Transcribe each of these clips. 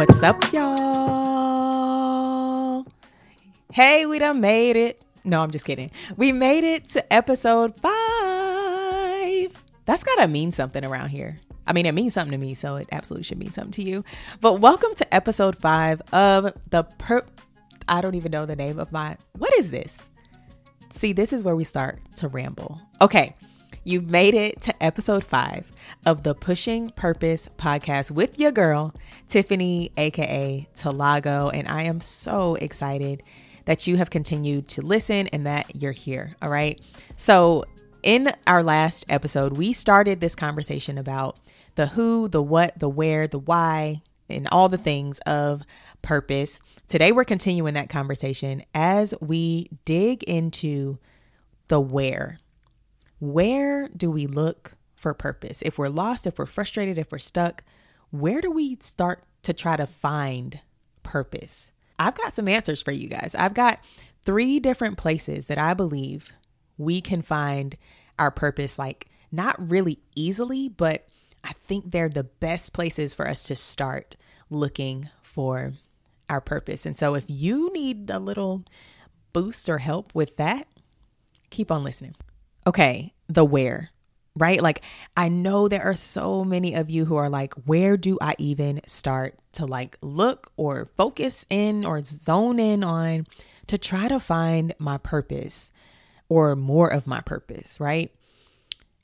What's up, y'all? Hey, we done made it. No, I'm just kidding. We made it to episode five. That's gotta mean something around here. I mean, it means something to me, so it absolutely should mean something to you. But welcome to episode five of the per. I don't even know the name of my. What is this? See, this is where we start to ramble. Okay, you've made it to episode five of the Pushing Purpose podcast with your girl, Tiffany, aka Tilago. And I am so excited that you have continued to listen and that you're here. All right. So, in our last episode, we started this conversation about the who, the what, the where, the why, and all the things of purpose. Today, we're continuing that conversation as we dig into the where. Where do we look for purpose? If we're lost, if we're frustrated, if we're stuck, where do we start to try to find purpose? I've got some answers for you guys. I've got three different places that I believe we can find our purpose, like not really easily, but I think they're the best places for us to start looking for our purpose. And so if you need a little boost or help with that, keep on listening. Okay, the where, right? Like I know there are so many of you who are like, where do I even start to like look or focus in or zone in on to try to find my purpose or more of my purpose, right?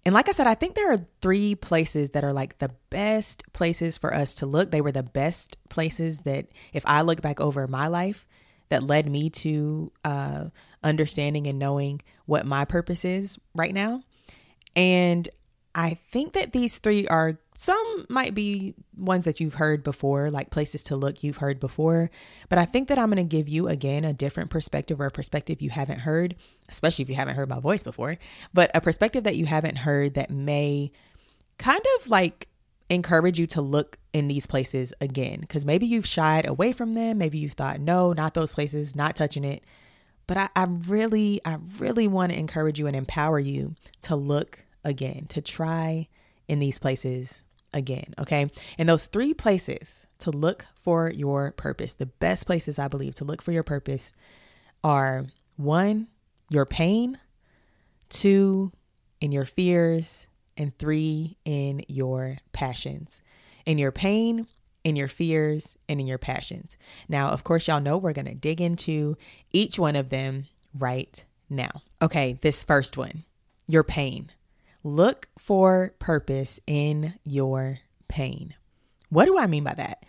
And like I said, I think there are three places that are like the best places for us to look. They were the best places that, if I look back over my life, that led me to uh, understanding and knowing what my purpose is right now. And I think that these three are some might be ones that you've heard before, like places to look you've heard before. But I think that I'm going to give you again a different perspective or a perspective you haven't heard, especially if you haven't heard my voice before, but a perspective that you haven't heard that may kind of like encourage you to look in these places again. Because maybe you've shied away from them. Maybe you've thought, no, not those places, not touching it. But I, I really, I really want to encourage you and empower you to look again, to try in these places again. Okay. And those three places to look for your purpose, the best places I believe to look for your purpose are one, your pain, two, in your fears, and three, in your passions. In your pain, in your fears, and in your passions. Now, of course, y'all know we're going to dig into each one of them right now. Okay, this first one, your pain. Look for purpose in your pain. What do I mean by that?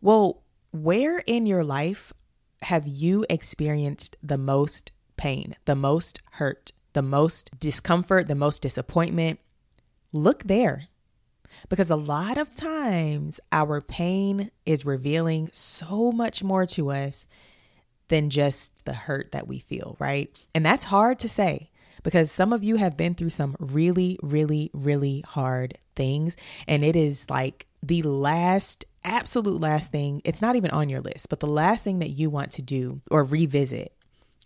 Well, where in your life have you experienced the most pain, the most hurt, the most discomfort, the most disappointment? Look there. Because a lot of times our pain is revealing so much more to us than just the hurt that we feel, right? And that's hard to say because some of you have been through some really, really, really hard things. And it is like the last, absolute last thing, it's not even on your list, but the last thing that you want to do or revisit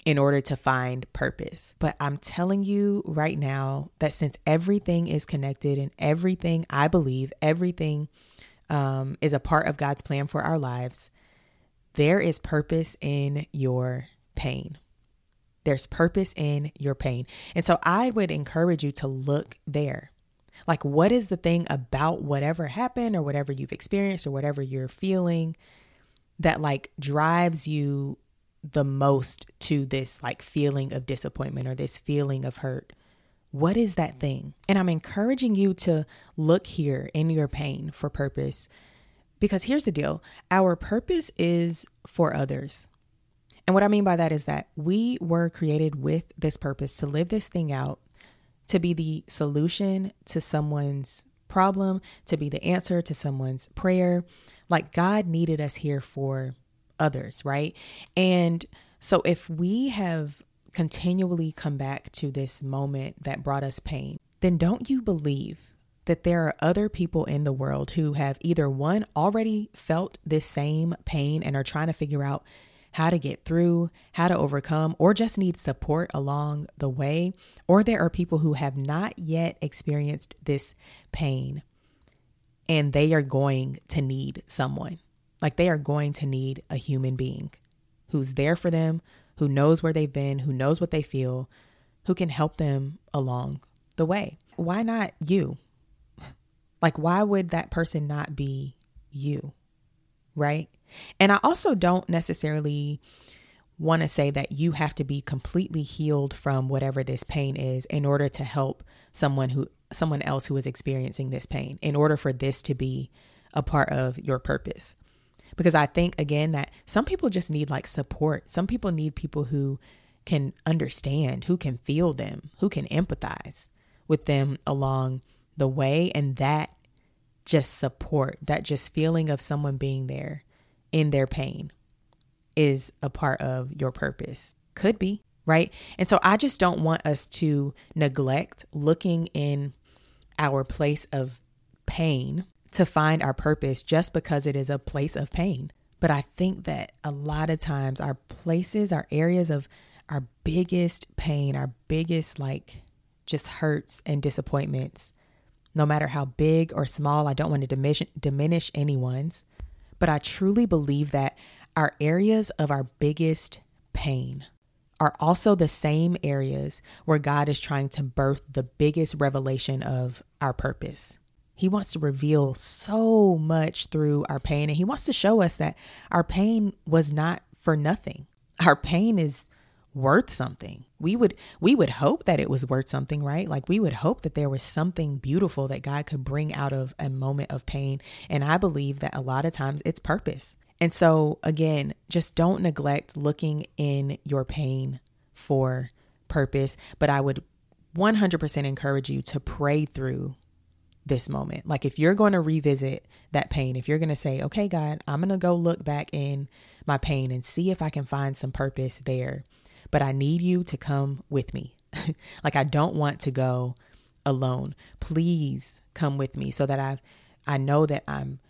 in order to find purpose. But I'm telling you right now that since everything is connected and everything, I believe, everything um, is a part of God's plan for our lives, there is purpose in your pain. There's purpose in your pain. And so I would encourage you to look there. Like, what is the thing about whatever happened or whatever you've experienced or whatever you're feeling that like drives you the most to this like feeling of disappointment or this feeling of hurt? What is that thing? And I'm encouraging you to look here in your pain for purpose because here's the deal our purpose is for others. And what I mean by that is that we were created with this purpose to live this thing out, to be the solution to someone's problem, to be the answer to someone's prayer. Like God needed us here for others, right? And so if we have continually come back to this moment that brought us pain, then don't you believe that there are other people in the world who have either one already felt this same pain and are trying to figure out how to get through, how to overcome, or just need support along the way. Or there are people who have not yet experienced this pain and they are going to need someone. Like they are going to need a human being who's there for them, who knows where they've been, who knows what they feel, who can help them along the way. Why not you? Like, why would that person not be you? Right. And I also don't necessarily want to say that you have to be completely healed from whatever this pain is in order to help someone who someone else who is experiencing this pain in order for this to be a part of your purpose because i think again that some people just need like support some people need people who can understand who can feel them who can empathize with them along the way and that just support that just feeling of someone being there in their pain is a part of your purpose. Could be, right? And so I just don't want us to neglect looking in our place of pain to find our purpose just because it is a place of pain. But I think that a lot of times our places, our areas of our biggest pain, our biggest like just hurts and disappointments, no matter how big or small, I don't want to diminish, diminish anyone's, but I truly believe that our areas of our biggest pain are also the same areas where God is trying to birth the biggest revelation of our purpose. He wants to reveal so much through our pain, and He wants to show us that our pain was not for nothing. Our pain is worth something. We would we would hope that it was worth something, right? Like we would hope that there was something beautiful that God could bring out of a moment of pain. And I believe that a lot of times it's purpose. And so, again, just don't neglect looking in your pain for purpose. But I would 100% encourage you to pray through this moment. Like, if you're going to revisit that pain, if you're going to say, okay, God, I'm going to go look back in my pain and see if I can find some purpose there. But I need you to come with me. like, I don't want to go alone. Please come with me so that I've, I know that I'm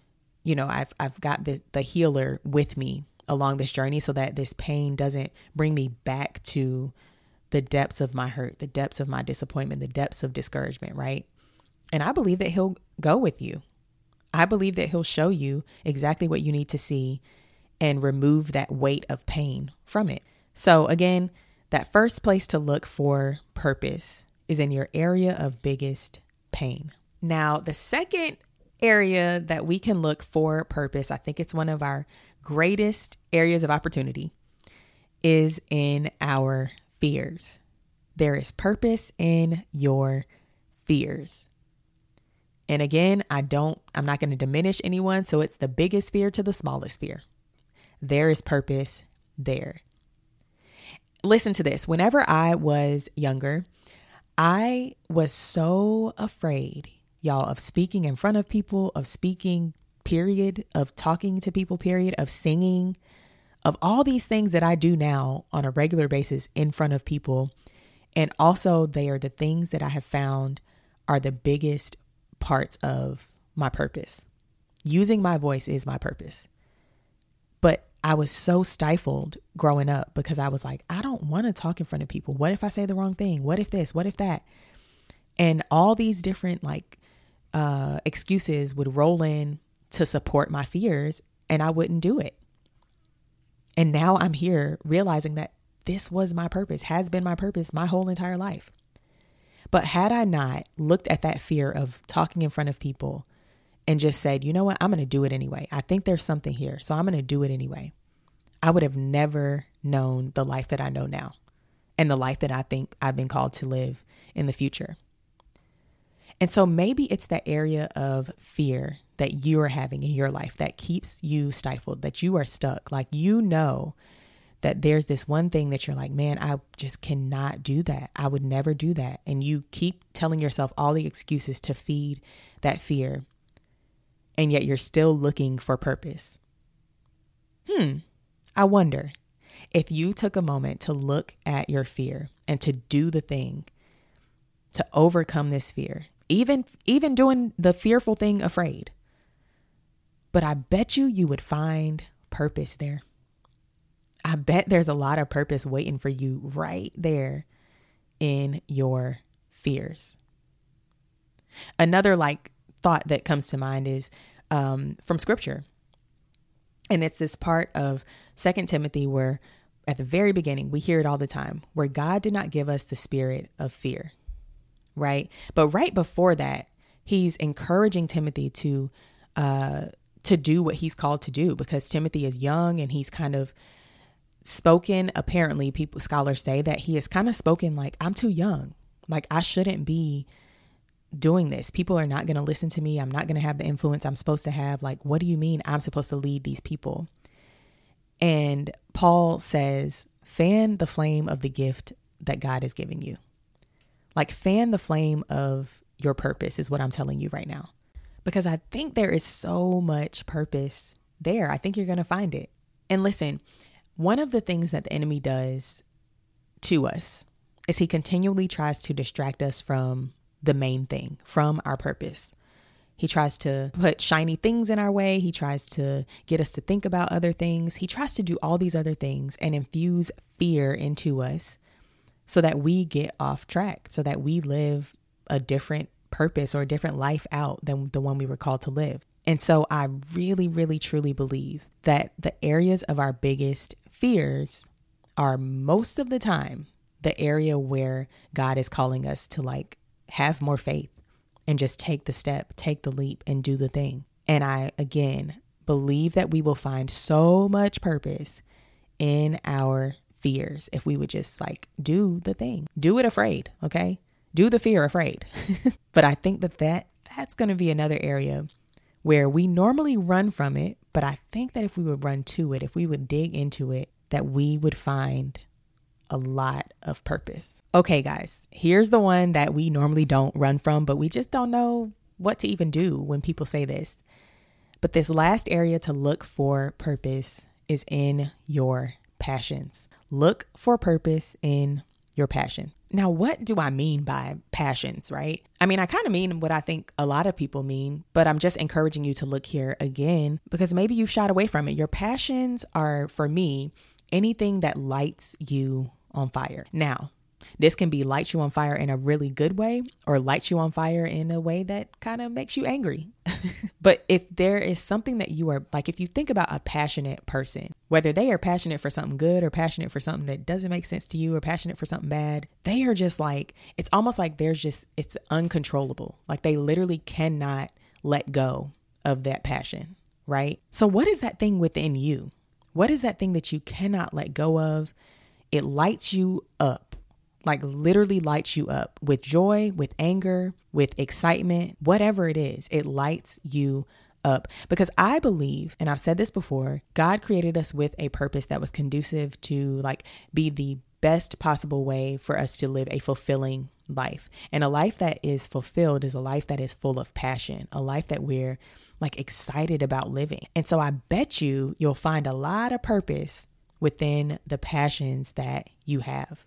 you know, I've I've got the the healer with me along this journey so that this pain doesn't bring me back to the depths of my hurt, the depths of my disappointment, the depths of discouragement, right? And I believe that he'll go with you. I believe that he'll show you exactly what you need to see and remove that weight of pain from it. So, again, that first place to look for purpose is in your area of biggest pain. Now, the second area that we can look for purpose, I think it's one of our greatest areas of opportunity, is in our fears. There is purpose in your fears. And again, I don't, I'm not going to diminish anyone. So it's the biggest fear to the smallest fear. There is purpose there. Listen to this. Whenever I was younger, I was so afraid y'all, of speaking in front of people, of speaking, period, of talking to people, period, of singing, of all these things that I do now on a regular basis in front of people. And also, they are the things that I have found are the biggest parts of my purpose. Using my voice is my purpose. But I was so stifled growing up because I was like, I don't want to talk in front of people. What if I say the wrong thing? What if this? What if that? And all these different like uh, excuses would roll in to support my fears, and I wouldn't do it. And now I'm here realizing that this was my purpose, has been my purpose my whole entire life. But had I not looked at that fear of talking in front of people and just said, you know what, I'm going to do it anyway. I think there's something here, so I'm going to do it anyway. I would have never known the life that I know now and the life that I think I've been called to live in the future. And so maybe it's that area of fear that you are having in your life that keeps you stifled, that you are stuck. Like you know that there's this one thing that you're like, man, I just cannot do that. I would never do that. And you keep telling yourself all the excuses to feed that fear. And yet you're still looking for purpose. Hmm. I wonder if you took a moment to look at your fear and to do the thing to overcome this fear, even even doing the fearful thing afraid. But I bet you you would find purpose there. I bet there's a lot of purpose waiting for you right there in your fears. Another like thought that comes to mind is um, from scripture. And it's this part of Second Timothy where at the very beginning, we hear it all the time, where God did not give us the spirit of fear, right? But right before that, he's encouraging Timothy to uh to do what he's called to do because Timothy is young and he's kind of spoken apparently people scholars say that he has kind of spoken like I'm too young. Like I shouldn't be doing this. People are not going to listen to me. I'm not going to have the influence I'm supposed to have. Like, what do you mean I'm supposed to lead these people? And Paul says, fan the flame of the gift that God has given you. Like, fan the flame of your purpose, is what I'm telling you right now. Because I think there is so much purpose there. I think you're going to find it. And listen, one of the things that the enemy does to us is he continually tries to distract us from the main thing, from our purpose. He tries to put shiny things in our way. He tries to get us to think about other things. He tries to do all these other things and infuse fear into us so that we get off track, so that we live a different purpose or a different life out than the one we were called to live. And so I really, really, truly believe that the areas of our biggest fears are most of the time the area where God is calling us to like have more faith and just take the step, take the leap, and do the thing. And I, again, believe that we will find so much purpose in our fears if we would just like do the thing, do it afraid, okay? Do the fear afraid. but I think that, that that's going to be another area where we normally run from it. But I think that if we would run to it, if we would dig into it, that we would find a lot of purpose. Okay, guys, here's the one that we normally don't run from, but we just don't know what to even do when people say this. But this last area to look for purpose is in your passions. Look for purpose in your passion. Now, what do I mean by passions, right? I mean, I kind of mean what I think a lot of people mean, but I'm just encouraging you to look here again because maybe you've shot away from it. Your passions are, for me, anything that lights you on fire. Now, this can be light you on fire in a really good way or light you on fire in a way that kind of makes you angry. but if there is something that you are like, if you think about a passionate person, whether they are passionate for something good or passionate for something that doesn't make sense to you or passionate for something bad, they are just like, it's almost like there's just, it's uncontrollable. Like they literally cannot let go of that passion, right? So, what is that thing within you? What is that thing that you cannot let go of? It lights you up, like literally lights you up with joy, with anger, with excitement, whatever it is, it lights you up. Because I believe, and I've said this before, God created us with a purpose that was conducive to like be the best possible way for us to live a fulfilling life. And a life that is fulfilled is a life that is full of passion, a life that we're like excited about living. And so I bet you you'll find a lot of purpose within the passions that you have,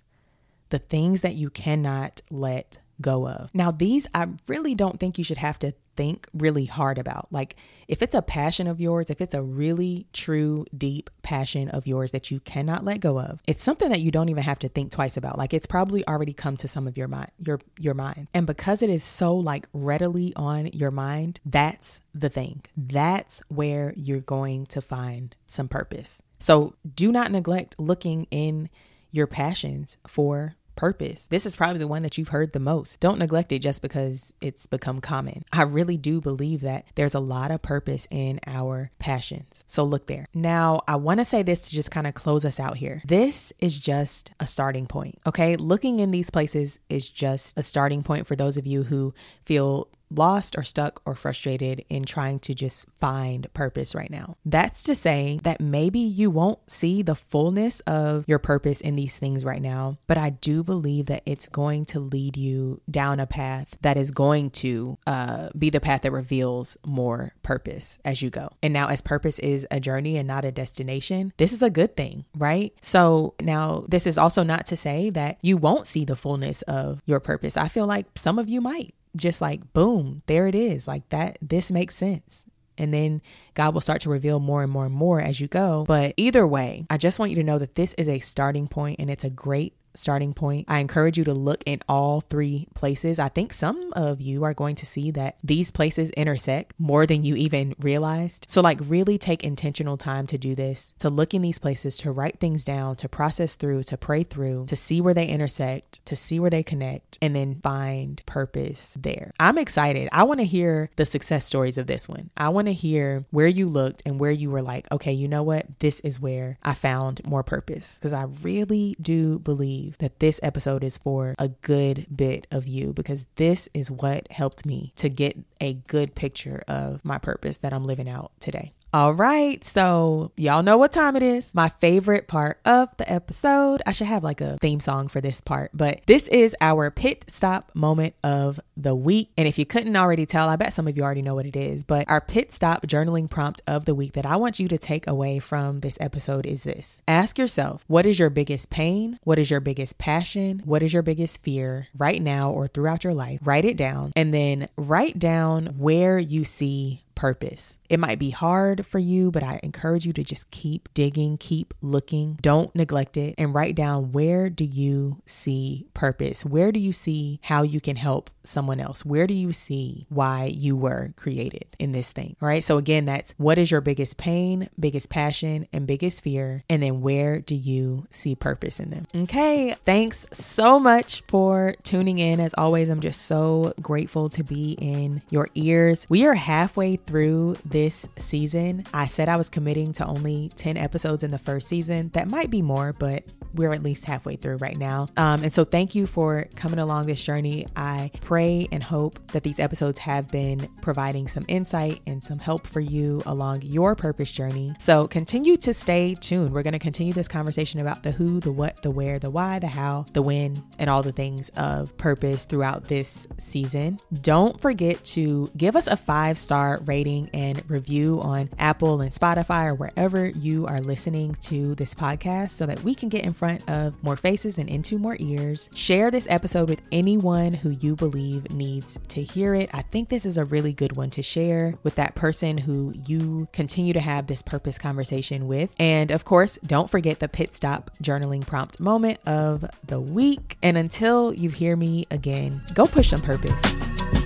the things that you cannot let go of. Now, these I really don't think you should have to think really hard about. Like, if it's a passion of yours, if it's a really true, deep passion of yours that you cannot let go of, it's something that you don't even have to think twice about. Like, it's probably already come to some of your mind, your your mind, and because it is so like readily on your mind, that's the thing. That's where you're going to find some purpose. So do not neglect looking in your passions for purpose. This is probably the one that you've heard the most. Don't neglect it just because it's become common. I really do believe that there's a lot of purpose in our passions. So look there. Now, I want to say this to just kind of close us out here. This is just a starting point, okay? Looking in these places is just a starting point for those of you who feel lost or stuck or frustrated in trying to just find purpose right now. That's to say that maybe you won't see the fullness of your purpose in these things right now, but I do believe that it's going to lead you down a path that is going to uh, be the path that reveals more purpose as you go. And now, as purpose is a journey and not a destination, this is a good thing, right? So, now this is also not to say that you won't see the fullness of your purpose. I feel like some of you might just like boom, there it is. Like that, this makes sense. And then God will start to reveal more and more and more as you go. But either way, I just want you to know that this is a starting point and it's a great starting point. I encourage you to look in all three places. I think some of you are going to see that these places intersect more than you even realized. So, like, really take intentional time to do this, to look in these places, to write things down, to process through, to pray through, to see where they intersect, to see where they connect, and then find purpose there. I'm excited. I want to hear the success stories of this one. I want to hear where you looked and where you were like, okay, you know what? This is where I found more purpose. Because I really do believe that this episode is for a good bit of you because this is what helped me to get a good picture of my purpose that I'm living out today. All right, so y'all know what time it is. My favorite part of the episode. I should have like a theme song for this part, but this is our pit stop moment of the week. And if you couldn't already tell, I bet some of you already know what it is, but our pit stop journaling prompt of the week that I want you to take away from this episode is this Ask yourself, what is your biggest pain? What is your biggest passion? What is your biggest fear right now or throughout your life? Write it down and then write down where you see purpose. It might be hard for you, but I encourage you to just keep digging, keep looking, don't neglect it, and write down where do you see purpose? Where do you see how you can help someone else? Where do you see why you were created in this thing? All right. So, again, that's what is your biggest pain, biggest passion, and biggest fear? And then where do you see purpose in them? Okay. Thanks so much for tuning in. As always, I'm just so grateful to be in your ears. We are halfway through this season. I said I was committing to only 10 episodes in the first season. That might be more, but we're at least halfway through right now. Um, and so, thank you for coming along this journey. I pray and hope that these episodes have been providing some insight and some help for you along your purpose journey. So continue to stay tuned. We're going to continue this conversation about the who, the what, the where, the why, the how, the when, and all the things of purpose throughout this season. Don't forget to give us a five star rating and review on Apple and Spotify or wherever you are listening to this podcast so that we can get in front of more faces and into more ears. Share this episode with anyone who you believe believe needs to hear it. I think this is a really good one to share with that person who you continue to have this purpose conversation with. And of course, don't forget the pit stop journaling prompt moment of the week. And until you hear me again, go push some purpose.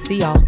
See y'all.